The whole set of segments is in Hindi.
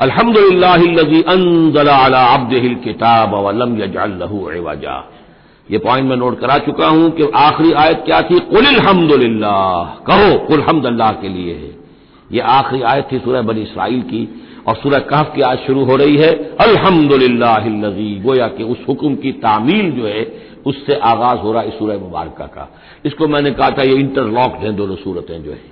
अल्हम्दुलिल्लाहिल्लज़ी अंज़ला किताब व लम यजअल लहू इवजा। ये पॉइंट मैं नोट करा चुका हूँ कि आखिरी आयत क्या थी? कुल अल्हम्दुलिल्लाह कहो कुल हमद अल्लाह के लिए है। ये आखिरी आयत थी सूरह बनी इसराइल की और सूरह कहफ की आज शुरू हो रही है। अल्हम्दुलिल्लाहिल्लज़ी, गोया कि उस हुक्म की तामील जो है, उससे आगाज़ हो रहा है इस सूरह मुबारक का। इसको मैंने कहा था, ये इंटरलॉक्ड हैं दोनों सूरतें जो है।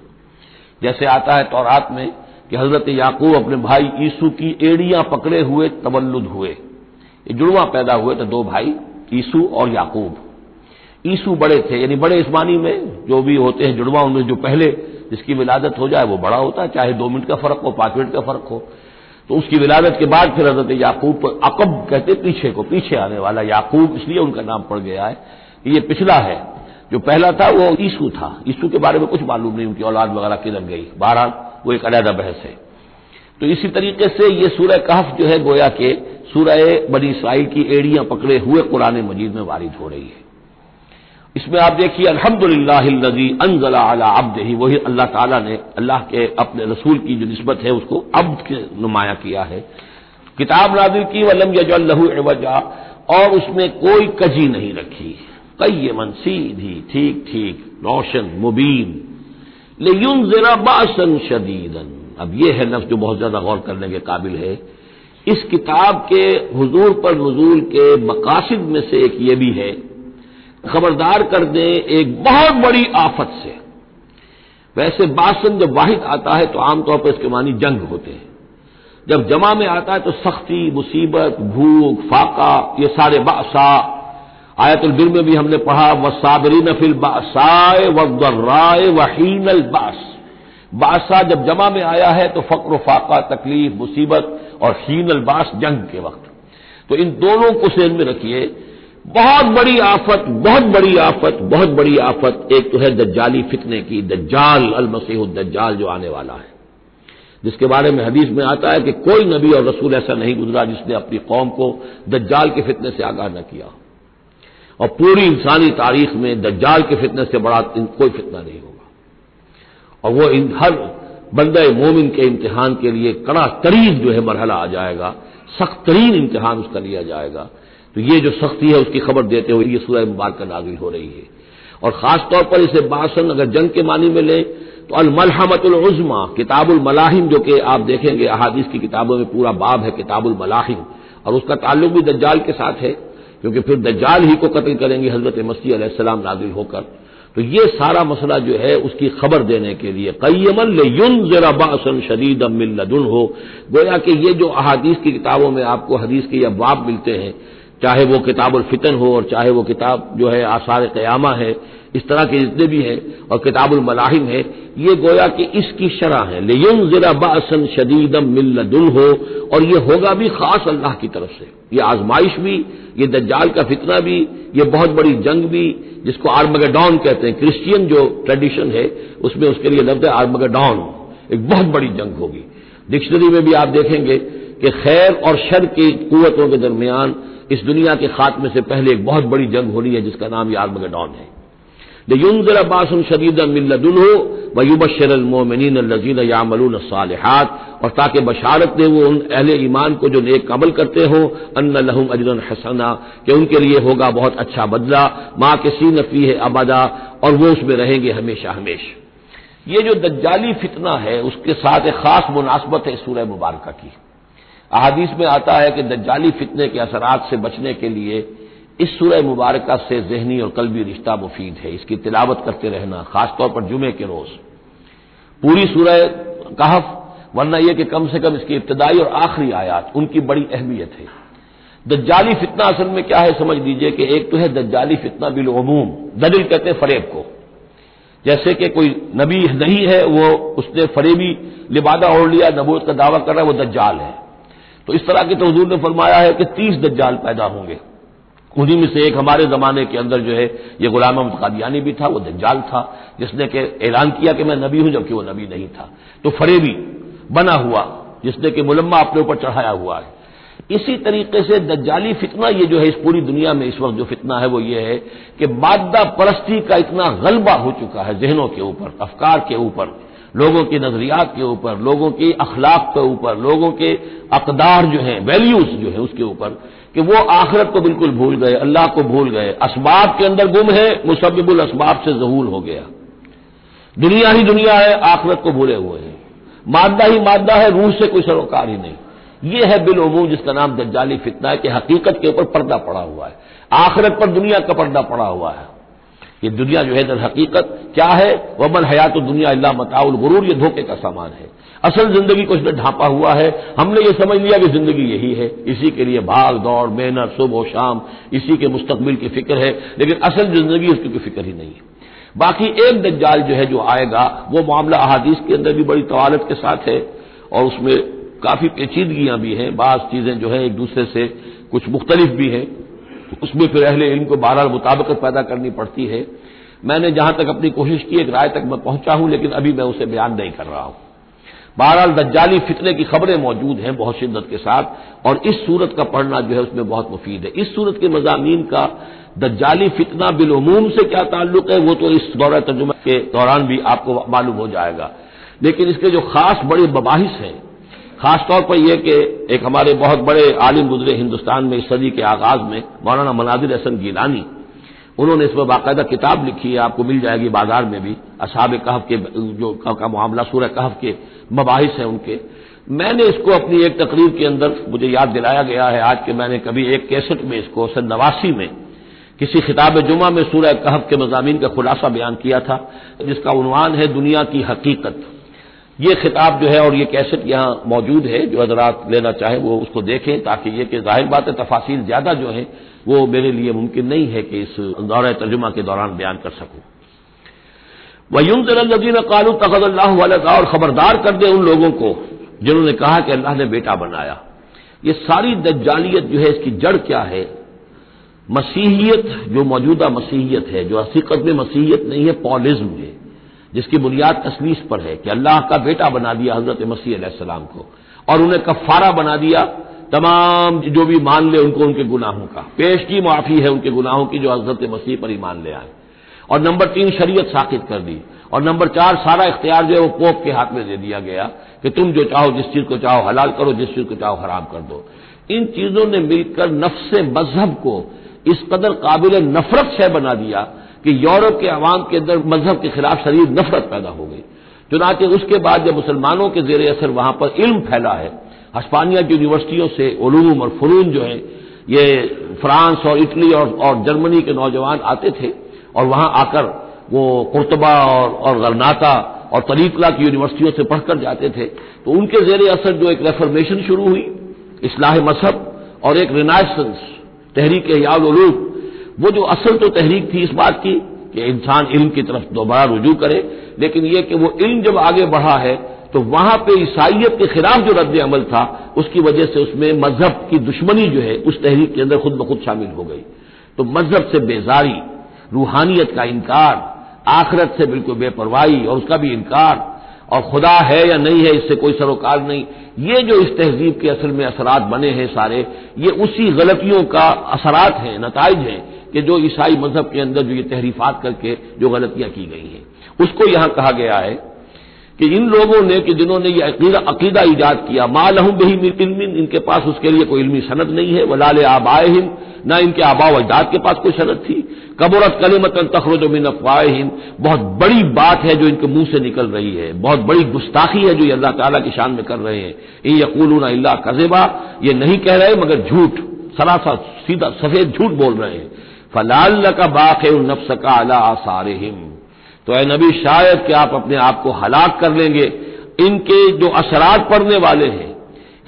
जैसे आता है तौरात में कि हज़रत याकूब अपने भाई ईसु की एड़ियाँ पकड़े हुए तबल्लुद हुए। ये जुड़वा पैदा हुए थे दो भाई, ईसु और याकूब। ईसु बड़े थे, यानी बड़े इस्मानी में जो भी होते हैं जुड़वा, उनमें जो पहले जिसकी विलादत हो जाए वो बड़ा होता है, चाहे दो मिनट का फ़र्क हो, पाँच मिनट का फ़र्क हो। तो उसकी विलादत के बाद फिर हज़रत याकूब अकब कहते पीछे को, पीछे आने वाला याकूब, इसलिए उनका नाम पड़ गया है। ये पिछला है, जो पहला था वो ईसु था। ईसु के बारे में कुछ मालूम नहीं, उनकी औलाद वगैरह किधर गई। बहरहाल वो एक अलहदा बहस है। तो इसी तरीके से ये सूरह कहफ जो है गोया के सूरह बनी इसराइल की एड़ियाँ पकड़े हुए कुरान मजीद में वारिद हो रही है। इसमें आप देखिए अल्हम्दुलिल्लाहिल्लज़ी अनजला अला अब्द ही वही अल्लाह ताला ने, अल्लाह के अपने रसूल की जो नस्बत है, उसको अब्द के नुमाया किया है। किताब नादिल की, वलम यजल्लहू एवजा और उसमें कोई कजी नहीं रखी। कैमन सीधी ठीक ठीक रोशन, मुबीन लेयुन जरा बासन शदीदन अब यह है नफ्स जो बहुत ज़्यादा गौर करने के काबिल है इस किताब के हुजूर पर नजूल के मकासद में से एक ये भी है खबरदार कर दें एक बहुत बड़ी आफत से वैसे बासन जब वाहिद आता है तो आमतौर पर इसके मानी जंग होते हैं जब जमा में आता है तो सख्ती मुसीबत भूख फाका ये सारे बासा आयतुल बिर में भी हमने पढ़ा व साबरीन फिल बासाए वर्राए वहीन बास। बासा जब जमा में आया है तो फक्र, फाका, तकलीफ़, मुसीबत और हीन अलबास जंग के वक्त। तो इन दोनों को सेन में रखिए। बहुत बड़ी आफत, बहुत बड़ी आफत, बहुत बड़ी आफत। एक तो है दज्जाली फितने की, दज्जाल, अलमसीह दज्जाल जो आने वाला है। जिसके बारे में हदीस में आता है कि कोई नबी और रसूल ऐसा नहीं गुजरा जिसने अपनी कौम को दज्जाल के फितने से आगाह न किया और पूरी इंसानी तारीख में दज्जाल के फितने से बड़ा कोई फितना नहीं होगा। और वो इन हर बंद मोमिन के इम्तिहान के लिए कड़ा तरीन जो है मरहला आ जाएगा। सख्त तरीन इम्तिहान उसका लिया जाएगा। तो ये जो सख्ती है उसकी खबर देते हुए ये सूरह मुबारक नाजिल हो रही है। और खासतौर पर इसे बासन अगर जंग के मानी में लें तो अलमलहमतुलज़मा किताबुल मलाहिम जो कि आप देखेंगे, अहादीस की किताबों में पूरा बाब है किताबुल मलाहिम। और उसका ताल्लुक भी दज्जाल के साथ है। क्योंकि फिर दज्जाल ही को कत्ल करेंगे हज़रत मसीह अलैहिस्सलाम नाजिल होकर। तो ये सारा मसला जो है, उसकी खबर देने के लिए कैमन युन जरा बासन शदीद मिल्लदुन हो गोया कि ये जो अहादीस की किताबों में आपको हदीस के अबाब मिलते हैं, चाहे वो किताबुल फितन हो और चाहे वो किताब जो है आसार क्यामा है इस तरह के जितने भी हैं और किताबुल मलाहिम है, ये गोया कि इसकी शरह है। लेयुन जरा बासन शदीदम मिल्लदुल हो, और ये होगा भी खास अल्लाह की तरफ़ से। ये आजमाइश भी, ये दज्जाल का फितना भी, ये बहुत बड़ी जंग भी, जिसको आर्मगेडॉन कहते हैं। क्रिश्चियन जो ट्रेडिशन है, उसमें उसके लिए लफ्ज है आर्मगेडॉन। एक बहुत बड़ी जंग होगी। डिक्शनरी में भी आप देखेंगे कि खैर और शर की कुतों के दरमियान इस दुनिया के खात्मे से पहले एक बहुत बड़ी जंग होनी है, जिसका नाम ये आर्मगेडॉन है। युनजर अब्बासन शदीद मिल्लदुल हो वयुबशरमोमिन लजीन यामलून सालहात और ताकि बशारत दे वो उन अहले ईमान को जो नेक अमल करते हो अन्न लहम अजरन हसना कि उनके लिए होगा बहुत अच्छा बदला माँ के सी नफी है अबदा और वो उसमें रहेंगे हमेशा हमेशा ये जो दज्जाली फितना है उसके साथ एक खास मुनासबत है सूरह मुबारक की अहादीस में आता है कि दज्जाली फितने के असरात से बचने के लिए इस सूरह मुबारक से जहनी और कलबी रिश्ता मुफीद है। इसकी तिलावत करते रहना, खासतौर पर जुमे के रोज। पूरी सूरह कहफ, वरना यह कि कम से कम इसकी इब्तदाई और आखिरी आयात, उनकी बड़ी अहमियत है। दज्जाली फितना असल में क्या है, समझ लीजिए कि एक तो है दज्जाली फितना बिलूम दलिल कहते हैं फरेब को। जैसे कि कोई नबी नहीं है, वो उसने फरेबी लिबादा ओढ़ लिया नबूत का दावा कर रहा है, वो दज्जाल है। तो इस तरह की तो हजूर ने फरमाया है कि तीस दज्जाल पैदा होंगे। उन्हीं में से एक हमारे जमाने के अंदर जो है, ये गुलाम अहमद कादियानी भी था, वो दज्जाल था, जिसने के ऐलान किया कि मैं नबी हूँ, जबकि वो नबी नहीं था। तो फरेबी बना हुआ, जिसने कि मुलम्मा अपने ऊपर चढ़ाया हुआ है। इसी तरीके से दज्जाली फितना ये जो है, इस पूरी दुनिया में इस वक्त जो फितना है, वो ये है कि मादा परस्ती का इतना गलबा हो चुका है जहनों के ऊपर, अफकार के ऊपर, लोगों के नजरियात के ऊपर, लोगों की अखलाक के ऊपर, लोगों के अकदार जो हैं वैल्यूज़ जो है उसके ऊपर। कि वो आखिरत को बिल्कुल भूल गए, अल्लाह को भूल गए। इसबाब के अंदर गुम है मुसबिबुल इसबाब से जहूल हो गया। दुनिया ही दुनिया है, आखिरत को भूले हुए हैं। मादा ही मादा है, रूह से कोई सरोकार ही नहीं। ये है बिलूम जिसका नाम दज्जाली फितना है कि हकीकत के ऊपर पर्दा पड़ा हुआ है। आखिरत पर दुनिया का पर्दा पड़ा हुआ है। ये दुनिया जो है दर हकीकत क्या है? वमन हयात दुनिया अल्लाह मताउल गुरूर, ये धोखे का सामान है। असल ज़िंदगी को इसने ढांपा हुआ है। हमने ये समझ लिया कि ज़िंदगी यही है। इसी के लिए भाग, दौड़, मेहनत, सुबह, शाम, इसी के मुस्तकबिल की फ़िक्र है। लेकिन असल ज़िंदगी उसकी फ़िक्र ही नहीं है। बाकी एक दज्जाल जो है जो आएगा, वो मामला अहादीस के अंदर भी बड़ी तवालत के साथ है और उसमें काफ़ी पेचीदगियाँ भी हैं। बाज चीज़ें जो है एक दूसरे से कुछ मुख्तलिफ़ भी हैं। उसमें फिर अहले इल्म को बारह मुताबकत पैदा करनी पड़ती है। मैंने जहाँ तक अपनी कोशिश की, एक राय तक मैं पहुँचा हूँ, लेकिन अभी मैं उसे बयान नहीं कर रहा हूँ। बहरहाल दज्जाली फितने की खबरें मौजूद हैं बहुत शिद्दत के साथ, और इस सूरत का पढ़ना जो है उसमें बहुत मुफीद है। इस सूरत के मजामी का दज्जाली फितना बिलूम से क्या ताल्लुक है, वो तो इस दौरा तर्जुमा के दौरान भी आपको मालूम हो जाएगा। लेकिन इसके जो खास बड़े बबाहिस हैं खासतौर पर यह कि एक हमारे बहुत बड़े आलिम गुजरे हिंदुस्तान में इस सदी के आगाज़ में, मौलाना मनाजिर हसन गीलानी, उन्होंने इसमें बाकायदा किताब लिखी है, आपको मिल जाएगी बाज़ार में भी, असाब कहफ के जो का मामला सूर्य कहफ के मबाहिस हैं उनके। मैंने इसको अपनी एक तकरीर के अंदर, मुझे याद दिलाया गया है आज के मैंने कभी एक कैसेट में इसको सन नवासी में, किसी खिताब जुमा में सूर्य कहफ के मजामी का खुलासा बयान किया था, जिसका उनवान है दुनिया की हकीकत। ये खिताब जो है और ये कैसेट यहाँ मौजूद है, जो हजरात लेना चाहें वो उसको देखें, ताकि ये कि ज़ाहिर बात है तफासिल ज़्यादा जो है, वो मेरे लिए मुमकिन नहीं है कि इस दौरे तर्जुमा के दौरान बयान कर सकूँ। वयुम तजीन कालू तखल्ला और खबरदार कर दे उन लोगों को, जिन्होंने कहा कि अल्लाह ने बेटा बनाया। ये सारी दज्जालियत जो है, इसकी जड़ क्या है? मसीहियत, जो मौजूदा मसीहियत है, जो हकीकत में मसीहियत नहीं है, पॉलिज्म है, जिसकी बुनियाद तस्वीस पर है कि अल्लाह का बेटा बना दिया हज़रत मसीह सलाम को, और उन्हें कफारा बना दिया, तमाम जो भी मान ले उनको उनके गुनाहों का। पेश की माफ़ी है उनके गुनाहों की, जो हज़रत मसीह पर ही मान ले आए। और नंबर तीन शरीयत साकित कर दी। और नंबर चार सारा इख्तियार जो है वो पोप के हाथ में दे दिया गया कि तुम जो चाहो जिस चीज़ को चाहो हलाल करो जिस चीज़ को चाहो हराम कर दो। इन चीज़ों ने मिलकर नफ्स मज़हब को इस कदर काबिल नफरत से बना दिया कि यूरोप के अवाम के अंदर मज़हब के खिलाफ शरीर नफरत पैदा हो गई। चुनाचे उसके बाद जब मुसलमानों के जेर असर वहाँ पर इल्म फैला है हस्पानिया की यूनिवर्सिटियों से ओलूम और फनून जो है ये फ्रांस और इटली और, और जर्मनी के नौजवान आते थे। और वहाँ आकर वो कुर्तबा और, और गरनाता और तरीकला की यूनिवर्सिटियों से पढ़कर जाते थे। तो उनके जेर असर जो एक रेफर्मेशन शुरू हुई इसलाह मज़हब और एक रिनाइसेंस तहरीक यादूब वो जो असल तो तहरीक थी इस बात की कि इंसान इल्म की तरफ़ दोबारा रुजू करे लेकिन यह कि वो इल्म जब आगे बढ़ा है तो वहाँ पे ईसाइत के खिलाफ जो रद्द अमल था उसकी वजह से उसमें मज़हब की दुश्मनी जो है उस तहरीक के अंदर खुद ब खुद शामिल हो गई। तो मज़हब से बेजारी रूहानियत का इनकार, आखरत से बिल्कुल बेपरवाही और उसका भी इनकार। और खुदा है या नहीं है, इससे कोई सरोकार नहीं। ये जो इस तहजीब के असल में असरात बने हैं सारे, ये उसी गलतियों का असरात हैं नतज हैं कि जो ईसाई मज़हब के अंदर जो ये तहरीफात करके जो गलतियाँ की गई हैं। उसको यहाँ कहा गया है कि इन लोगों ने, कि जिन्होंने ये अकीदा ईजाद किया, मालहम बही इल्मिन, इनके पास उसके लिए कोई इल्मी सनद नहीं है, वलाल आबाए हिंद ना इनके आबा अजदाद के पास कोई सनद थी। कबरत कलिमतन तखरज मिन अफवाहिन बहुत बड़ी बात है जो इनके मुँह से निकल रही है। बहुत बड़ी गुस्ताखी है जो ये अल्लाह ताला की शान में कर रहे हैं। इन यकूलून अल्लाह कजेबा। ये नहीं कह रहे, मगर झूठ सरासा सीधा सफ़ेद झूठ बोल रहे हैं। फलाल का बाक नफ्स का अला आसार तो ए नबी, शायद कि आप अपने आप को हलाक कर लेंगे। इनके जो असरात पड़ने वाले हैं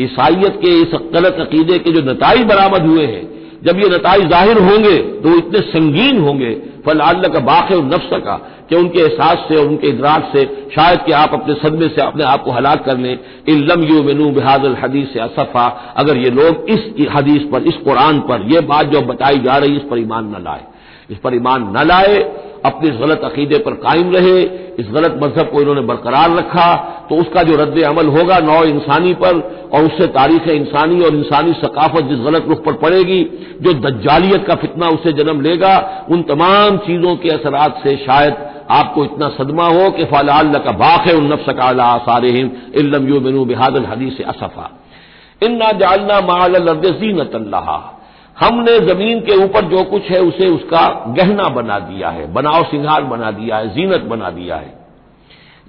ईसाइत के इस गलत अकीदे के जो नतज बरामद हुए हैं, जब ये नतज ज़ाहिर होंगे तो वो इतने संगीन होंगे फल का बाक़ और नफ्स का, कि उनके एहसास से और उनके इदराक से, शायद कि आप अपने सदमे से अपने आप को हलाक कर लें। इलम यू मिनू बहादल हदीस से असफ़ा, अगर ये लोग इस हदीस पर, इस कुरान पर यह बात जो बताई जा रही इस पर ईमान न लाए। इस पर ईमान न लाए अपने इस गलत अकीदे पर कायम रहे, इस गलत मज़हब को इन्होंने बरकरार रखा तो उसका जो रद्द अमल होगा नौ इंसानी पर, और उससे तारीख इंसानी और इंसानी सकाफत जिस गलत रुख पर पड़ेगी, जो दज्जालियत का फितना उससे जन्म लेगा, उन तमाम चीज़ों के असरात से शायद आपको इतना सदमा हो कि फ़ाल का बाख है उन नफ्स का आसार इलम यू बिनू बिहादल हदीस असफ़ा। इन्ना जालना माल जीनत अल्लाह हमने ज़मीन के ऊपर जो कुछ है, उसे उसका गहना बना दिया है, बनाव सिंगार बना दिया है, जीनत बना दिया है।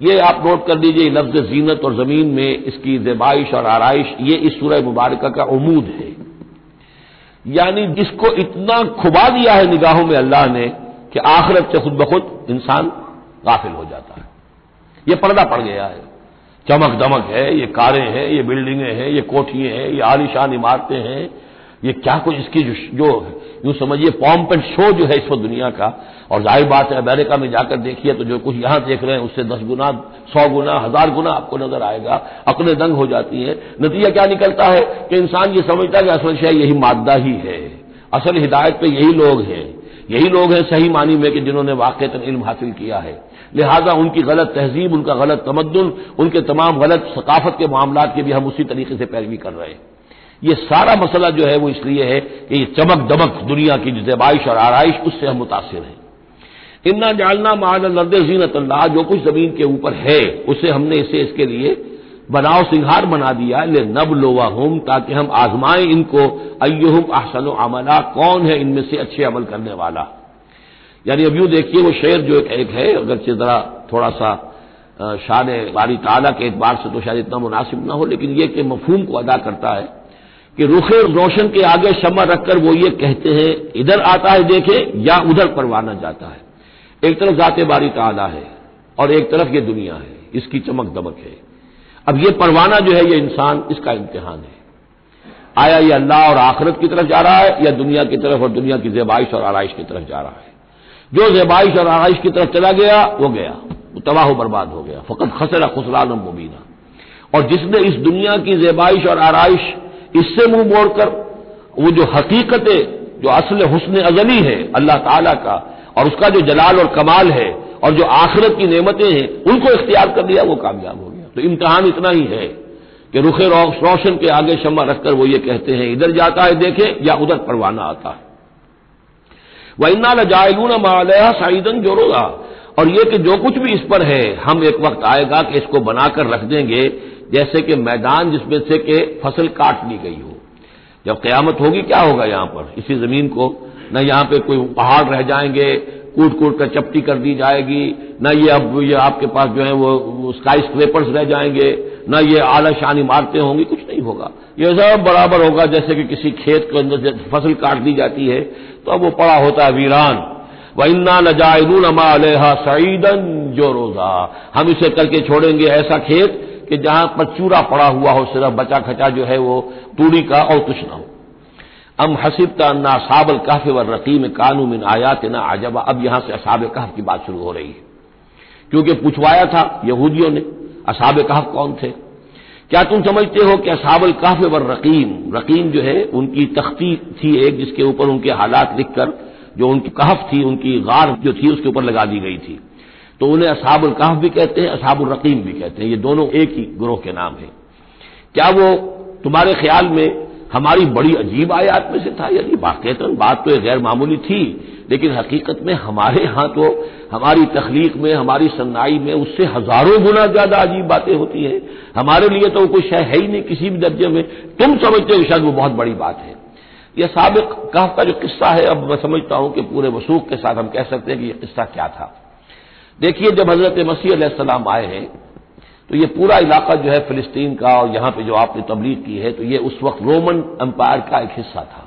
ये आप नोट कर लीजिए, लफ्ज जीनत और ज़मीन में इसकी जेबाइश और आरइश, ये इस सूरह मुबारक का उमूद है। यानी जिसको इतना खुबा दिया है निगाहों में अल्लाह ने, कि आखिरत से खुद ब खुद इंसान गाफिल हो जाता है। ये पर्दा पड़ गया है। चमक दमक है, ये कारें हैं, ये बिल्डिंगें हैं, ये कोठिए हैं, ये आलिशान इमारतें हैं ये क्या कुछ इसकी जो, यूँ समझिए पॉम्प एंड शो जो है इस वक्त दुनिया का। और ज़ाहिर बात है अमेरिका में जाकर देखिए तो जो कुछ यहाँ देख रहे हैं उससे दस गुना सौ गुना हज़ार गुना आपको नज़र आएगा। अपने दंग हो जाती है। नतीजा क्या निकलता है कि इंसान ये समझता है कि असल शायद यही मादा ही है। असल हिदायत पे यही लोग हैं। यही लोग हैं सही मानी में कि जिन्होंने वाकता इल्म हासिल किया है। लिहाजा उनकी गलत तहजीब उनका गलत तमद्दुन उनके तमाम गलत सकाफत के मामला की भी हम उसी तरीके से पैरवी कर रहे हैं। ये सारा मसला जो है वो इसलिए है कि ये चमक दमक दुनिया की जबाइश और आरइश, उससे हम मुतासर हैं। इन्ना जालना लर्द जीनत जो कुछ ज़मीन के ऊपर है, उसे हमने इसे इसके लिए बनाव सिंहार बना दिया, ले नब लोवा हम, ताकि हम आजमाएँ इनको अयुम अहसन अमला, कौन है इनमें से अच्छे अमल करने वाला? यानी अब यूँ देखिए, वो शेर जो एक है अगर जरा थोड़ा सा शान बारी ताला के एतबार से तो शायद इतना मुनासिब ना हो, लेकिन यह कि मफहूम को अदा करता है कि रुखे रोशन के आगे शमा रखकर वो ये कहते हैं, इधर आता है देखे, या उधर परवाना जाता है। एक तरफ़ जाते बारी ताला है, और एक तरफ़ ये दुनिया है, इसकी चमक दमक है। अब ये परवाना जो है, ये इंसान, इसका इम्तिहान है। आया ये अल्लाह और आखरत की तरफ़ जा रहा है, या दुनिया की तरफ़ और दुनिया की जेबाइश और आरइश की तरफ़ जा रहा है। जो जेबाइश और आरइश की तरफ़ चला गया, वो गया। वो तबाह बर्बाद हो गया। फ़कत खसरा खुसरान मुबीना। और जिसने इस दुनिया की जेबाइश और आरइश इससे मुँह मोड़कर, वो जो हकीकत, जो असल हुसन अजली है अल्लाह ताला का, और उसका जो जलाल और कमाल है, और जो आखिरत की नेमतें हैं, उनको इख्तियार कर लिया, वो कामयाब हो गया। तो इम्तहान इतना ही है कि रुखे रोशन के आगे शमा रखकर वो ये कहते हैं, इधर जाता है देखे, या उधर परवाना आता है। वह इन्ना लजायलून मालया साइदन जोरोगा और ये कि जो कुछ भी इस पर है, हम एक वक्त आएगा कि इसको बनाकर रख देंगे जैसे कि मैदान जिसमें से कि फ़सल काट ली गई हो। जब क्यामत होगी क्या होगा यहाँ पर? इसी ज़मीन को न यहाँ पे कोई पहाड़ रह जाएँगे कूट कूट कर चपटी कर दी जाएगी न ये अब ये आपके पास जो है वो, स्काई स्क्रेपर्स रह जाएँगे न ये आला शान इमारतें होंगी कुछ नहीं होगा। ये सब बराबर होगा जैसे कि किसी खेत के अंदर फ़सल काट दी जाती है तो अब वो पड़ा होता है वीरान। व इन्ना लजायदून सईदन जो रोजा। हम इसे करके छोड़ेंगे ऐसा खेत कि जहाँ पर चूरा पड़ा हुआ हो, सिर्फ़ बचा खचा जो है वो तूड़ी का और कुछ ना हो। अम हसीब का अन्ना असाबल कहफ व रकीम कानू मिन आयात ना आजबा अब यहाँ से असाब कहफ की बात शुरू हो रही है। क्योंकि पूछवाया था यहूदियों ने, असाब कहफ कौन थे? क्या तुम समझते हो कि असाबल कहफ व रकीम रकीम जो है उनकी तख्ती थी एक, जिसके ऊपर उनके हालात लिखकर जो उनकी कहफ थी, उनकी गार जो थी, उसके ऊपर लगा दी गई थी। तो उन्हें असाबुल कहफ भी कहते हैं, असाबुल रकीम भी कहते हैं। ये दोनों एक ही ग्रोह के नाम है। क्या वो तुम्हारे ख्याल में हमारी बड़ी अजीब आयात में से था? यदि वाकता बात तो गैर मामूली थी, लेकिन हकीकत में हमारे यहाँ तो हमारी तखलीक में, हमारी सन्नाई में उससे हज़ारों गुना ज़्यादा अजीब बातें होती हैं। हमारे लिए तो कोई शय है ही नहीं किसी भी दर्जे में। तुम समझते हो शायद वो बहुत बड़ी बात है। यह सबक कहफ का जो किस्सा है, अब मैं समझता हूँ कि पूरे वसूख के साथ हम कह सकते हैं कि यह किस्सा क्या था। देखिए, जब हज़रत मसीह सलाम आए हैं तो ये पूरा इलाका जो है फिलिस्तीन का और यहाँ पे जो आपने तबलीग की है तो ये उस वक्त रोमन एम्पायर का एक हिस्सा था।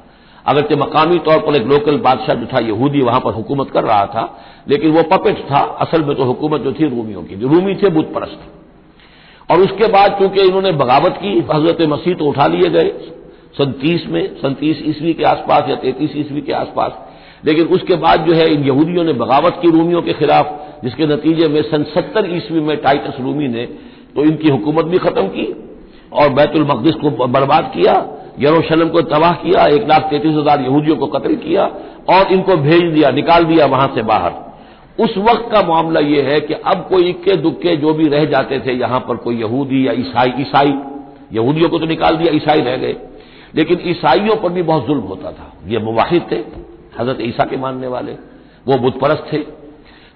अगरचे मकामी तौर पर एक लोकल बादशाह जो था, यहूदी वहाँ पर हुकूमत कर रहा था, लेकिन वो पपेट था। असल में तो हुकूमत जो थी रूमियों की, जो रूमी थे बुत परस्त और उसके बाद चूँकि इन्होंने बगावत की, हज़रत मसीह तो उठा लिए गए, सन तीस में, सन तीस ईस्वी के आसपास या तैतीस ईस्वी के आसपास। लेकिन उसके बाद जो है, इन यहूदियों ने बगावत की रूमियों के खिलाफ जिसके नतीजे में सन सत्तर ईस्वी में टाइटस रूमी ने तो इनकी हुकूमत भी खत्म की और बैतुल मकदस को बर्बाद किया, यरूशलेम को तबाह किया, एक लाख तैंतीस हज़ार यहूदियों को कत्ल किया और इनको भेज दिया, निकाल दिया वहाँ से बाहर। उस वक्त का मामला यह है कि अब कोई इक्के दुक्के जो भी रह जाते थे, यहाँ पर कोई यहूदी या ईसाई ईसाई, यहूदियों को तो निकाल दिया, ईसाई रह गए। लेकिन ईसाइयों पर भी बहुत जुल्म होता था। ये मुवाहिद थे, हज़रत ईसा के मानने वाले, वो बुतपरस्त थे।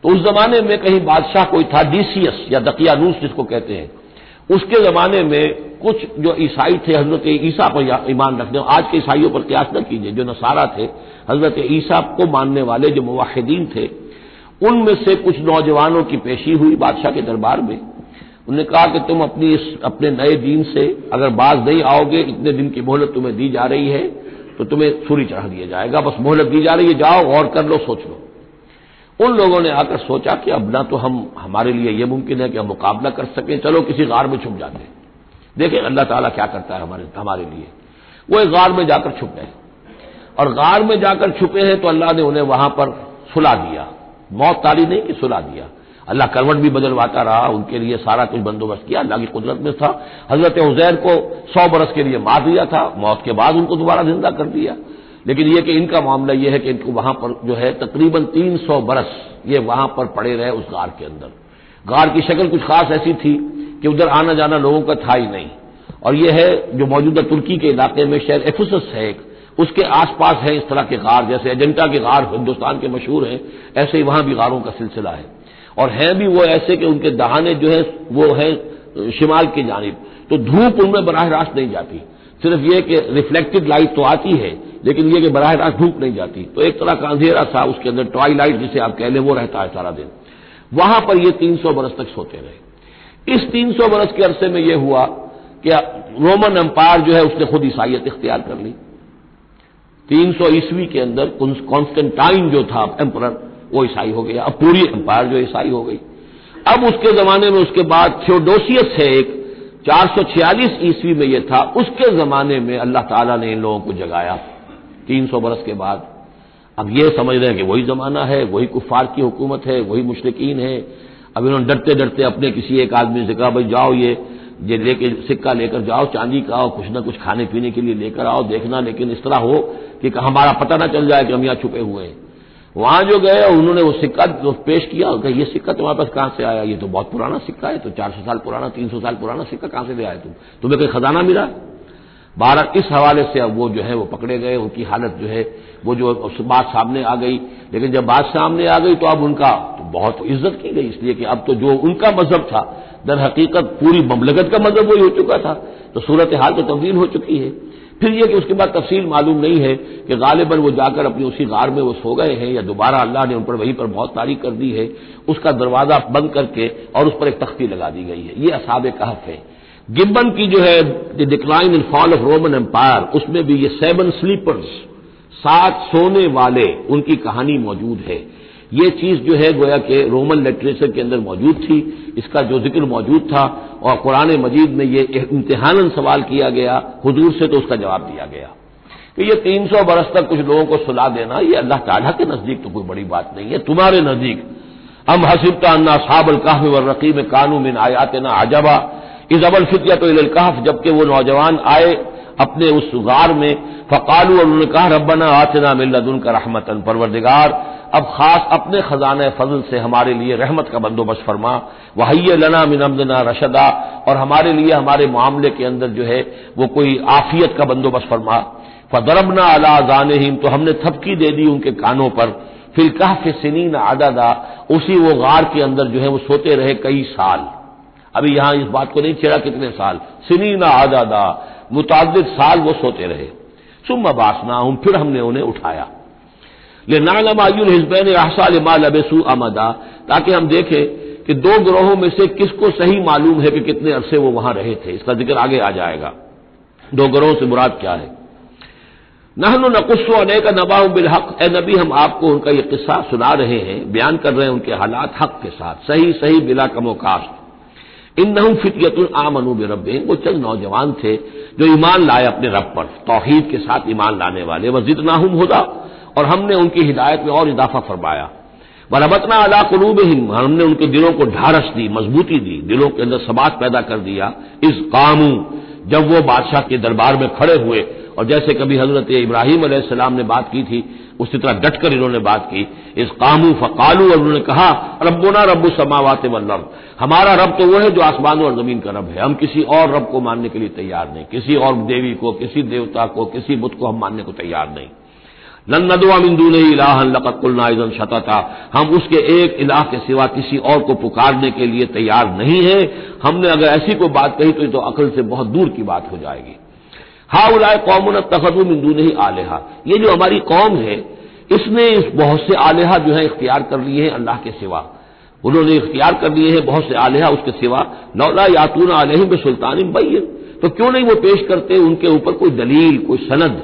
तो उस जमाने में कहीं बादशाह कोई था, डीसीएस या दकियानूस जिसको कहते हैं, उसके जमाने में कुछ जो ईसाई थे, हज़रत ईसा पर ईमान रखने, आज के ईसाइयों पर क्यास न कीजिए, जो नसारा थे, हज़रत ईसा को मानने वाले जो मुवाहिदीन थे, उनमें से कुछ नौजवानों की पेशी हुई बादशाह के दरबार में। उन्होंने कहा कि तुम अपनी इस, अपने नए दीन से अगर बाज नहीं आओगे, इतने दिन की मोहलत तुम्हें दी जा रही है तो तुम्हें सूरी चढ़ा दिया जाएगा, बस मोहलत दी जा रही है, जाओ और कर लो, सोच लो। उन लोगों ने आकर सोचा कि अब ना तो हम, हमारे लिए यह मुमकिन है कि हम मुकाबला कर सकें, चलो किसी गार में छुप जाते देखें अल्लाह ताला क्या करता है हमारे हमारे लिए। वो एक गार में जाकर छुप गए। और गार में जाकर छुपे हैं तो अल्लाह ने उन्हें वहाँ पर सुला दिया। मौत तारी नहीं कि सुला दिया। अल्लाह करवट भी बदलवाता रहा, उनके लिए सारा कुछ बंदोबस्त किया, अल्लाह की कुदरत में था। हज़रत उजैर को सौ बरस के लिए मार दिया था, मौत के बाद उनको दोबारा ज़िंदा कर दिया। लेकिन यह कि इनका मामला यह है कि इनको वहाँ पर जो है तकरीबन तीन सौ बरस ये वहाँ पर पड़े रहे उस गार के अंदर। गार की शक्ल कुछ खास ऐसी थी कि उधर आना जाना लोगों का था ही नहीं। और यह है जो मौजूदा तुर्की के इलाके में शहर एफुसस है एक, उसके आसपास है इस तरह के गार, जैसे एजेंटा के गार हिंदुस्तान के मशहूर हैं, ऐसे ही वहाँ भी गारों का सिलसिला है। और हैं भी वो ऐसे कि उनके दहाने जो है, वो है शिमाल की जानब। तो धूप उनमें बराह रास्त नहीं जाती। सिर्फ़ ये कि रिफ्लेक्टेड लाइट तो आती है, लेकिन यह कि बराह रास्त धूप नहीं जाती। तो एक तरह का अंधेरा सा उसके अंदर ट्वाई लाइट जिसे आप कह लें, वो रहता है सारा दिन। वहाँ पर ये तीन सौ बरस तक सोते रहे। इस तीन सौ बरस के अरसे में यह हुआ कि रोमन एम्पायर जो है उसने खुद ईसाइत इख्तियार कर ली। तीन सौ ईस्वी के अंदर कॉन्स्टेंटाइन जो था एम्पर वो ईसाई हो गया। अब पूरी एम्पायर जो ईसाई हो गई। अब उसके जमाने में उसके बाद थियोडोसियस है एक चार सौ छियालीस ईस्वी में यह था। उसके जमाने में अल्लाह ताला ने इन लोगों को जगाया। तीन सौ बरस के बाद। अब ये समझ रहे हैं कि वही जमाना है, वही कुफार की हुकूमत है, वही मुशरकिन है। अब इन्होंने डरते डरते अपने किसी एक आदमी से कहा, भाई जाओ ये ये लेके, सिक्का लेकर जाओ, चांदी का आओ, कुछ ना कुछ खाने पीने के लिए लेकर आओ, देखना, लेकिन इस तरह हो कि हमारा पता ना चल जाए कि हम यहाँ छुपे हुए हैं। वहाँ जो गए उन्होंने वो सिक्का तो पेश किया कि ये सिक्का तुम्हारे पास कहाँ से आया? ये तो बहुत पुराना सिक्का है तो चार सौ साल पुराना, तीन सौ साल पुराना सिक्का कहाँ से ले आए तुम? तुम्हें कोई खजाना मिला? बारह इस हवाले से अब वो जो है वो पकड़े गए, उनकी हालत जो है, वो जो बात सामने आ गई। लेकिन जब बात सामने आ गई तो अब उनका तो बहुत इज़्ज़त की गई, इसलिए कि अब तो जो उनका मज़हब था दर हकीकत पूरी ममलकत का मज़हब वही हो चुका था। तो सूरत हाल तो तब्दील हो चुकी है। फिर यह कि उसके बाद तफसील मालूम नहीं है कि गालिबन वो जाकर अपनी उसी गार में वो सो गए हैं या दोबारा अल्लाह ने उन पर वहीं पर बहुत तारीख कर दी है, उसका दरवाज़ा बंद करके और उस पर एक तख्ती लगा दी गई है। ये असाब कहफ है। गिब्बन की जो है the decline in fall of Roman empire उसमें भी ये सेवन स्लीपर्स सात सोने वाले, उनकी कहानी मौजूद है। ये चीज़ जो है गोया कि रोमन लिटरेचर के अंदर मौजूद थी, इसका जो ज़िक्र मौजूद था, और कुरान मजीद में ये इम्तिहान सवाल किया गया, हजूर से तो उसका जवाब दिया गया। कि ये तीन सौ बरस तक कुछ लोगों को सुला देना, ये अल्लाह ताला के नज़दीक तो कोई बड़ी बात नहीं है, तुम्हारे नज़दीक। हम हसीबता अन्ना साबल काफ व रकीब कानू मिन आयात ना आजबा इस अबल फितिया तो इलकाफ जबकि वो नौजवान आए अपने उस गार में, फ़कालू और उन्होंने कहा, रब्बना आतना मिल्लदुन का रहमतन, परवरदिगार। अब खास अपने खजान फजल से हमारे लिए रहमत का बंदोबस्त फरमा। वही लना मिनमदना रशदा, और हमारे लिए, हमारे मामले के अंदर जो है, वो कोई आफियत का बंदोबस्त फरमा। फदरबना अला जानहिम तो हमने थपकी दे दी उनके कानों पर। फिल कहफ सिनीन आदादा उसी वो गार के अंदर जो है, वो सोते रहे कई साल। अभी यहाँ इस बात को नहीं छेड़ा कितने साल। सिनीना आदादा मुताद साल वो सोते रहे। सुम बासना हूँ फिर हमने उन्हें उठाया। ले नालमायुल हिजबैन अहसाल माल अमदा। ताकि हम देखें कि दो ग्रोहों में से किसको सही मालूम है कि कितने अरसे वो वहाँ रहे थे। इसका ज़िक्र आगे आ जाएगा। दो ग्रोहों से मुराद क्या है? नहन नकुस्सो अनेक नबा बिल हक। ए नबी, हम आपको उनका ये किस्सा सुना रहे हैं, बयान कर रहे हैं उनके हालात हक के साथ। सही सही बिला कमोकाश इन नहू फितयतुल आमनु रब वो चंद नौजवान थे जो ईमान लाए अपने रब पर। तोहीद के साथ ईमान लाने वाले। वह जितना होदा। और हमने उनकी हिदायत में और इजाफा फरमाया। बरबतना अला कलूब हमने उनके दिलों को ढारस दी, मजबूती दी, दिलों के अंदर समाज पैदा कर दिया। इस कामू, जब वो बादशाह के दरबार में खड़े हुए, और जैसे कभी हज़रत इब्राहिम सलाम ने बात की थी, उसी तरह डटकर इन्होंने बात की। इस कामू फकालू, और उन्होंने कहा रबोना रब समावात वल्लभ हमारा रब तो वो है जो आसमानों और ज़मीन का रब है। हम किसी और रब को मानने के लिए तैयार नहीं, किसी और देवी को, किसी देवता को, किसी बुद्ध को हम मानने को तैयार नहीं। लन नदवा मिंदू नहीं इलाहन लकतुल्नाइजन शतता हम उसके एक इलाह के सिवा किसी और को पुकारने के लिए तैयार नहीं है हमने अगर ऐसी कोई बात कही तो, तो अकल से बहुत दूर की बात हो जाएगी हा उलाय कौमन तखदू मिंदू नहीं आलेहा ये जो हमारी कौम है इसने इस बहुत से आलेहा जो है इख्तियार कर लिए हैं अल्लाह के सिवा उन्होंने इख्तियार कर लिए हैं बहुत से आलेहा उसके सिवा नौला यातून आलहिम में सुल्तान बैन तो क्यों नहीं वो पेश करते उनके ऊपर कोई दलील कोई सनद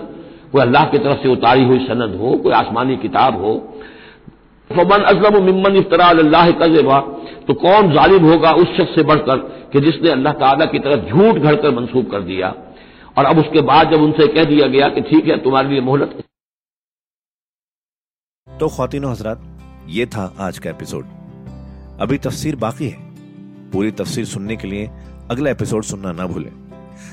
कोई अल्लाह की तरफ़ से उतारी हुई सनद हो, कोई आसमानी किताब हो। फमन अजलम मिम्मन इफ्तरा अल्लाह तो कौन जालिम होगा उस शख्स से बढ़कर कि जिसने अल्लाह ताला की तरफ़ झूठ घड़कर मंसूब कर दिया? और अब उसके बाद जब उनसे कह दिया गया कि ठीक है, तुम्हारे लिए मोहलत। तो खातिन हजरात, ये था आज का एपिसोड। अभी तफसीर बाकी है। पूरी तफसीर सुनने के लिए अगला एपिसोड सुनना ना भूलें।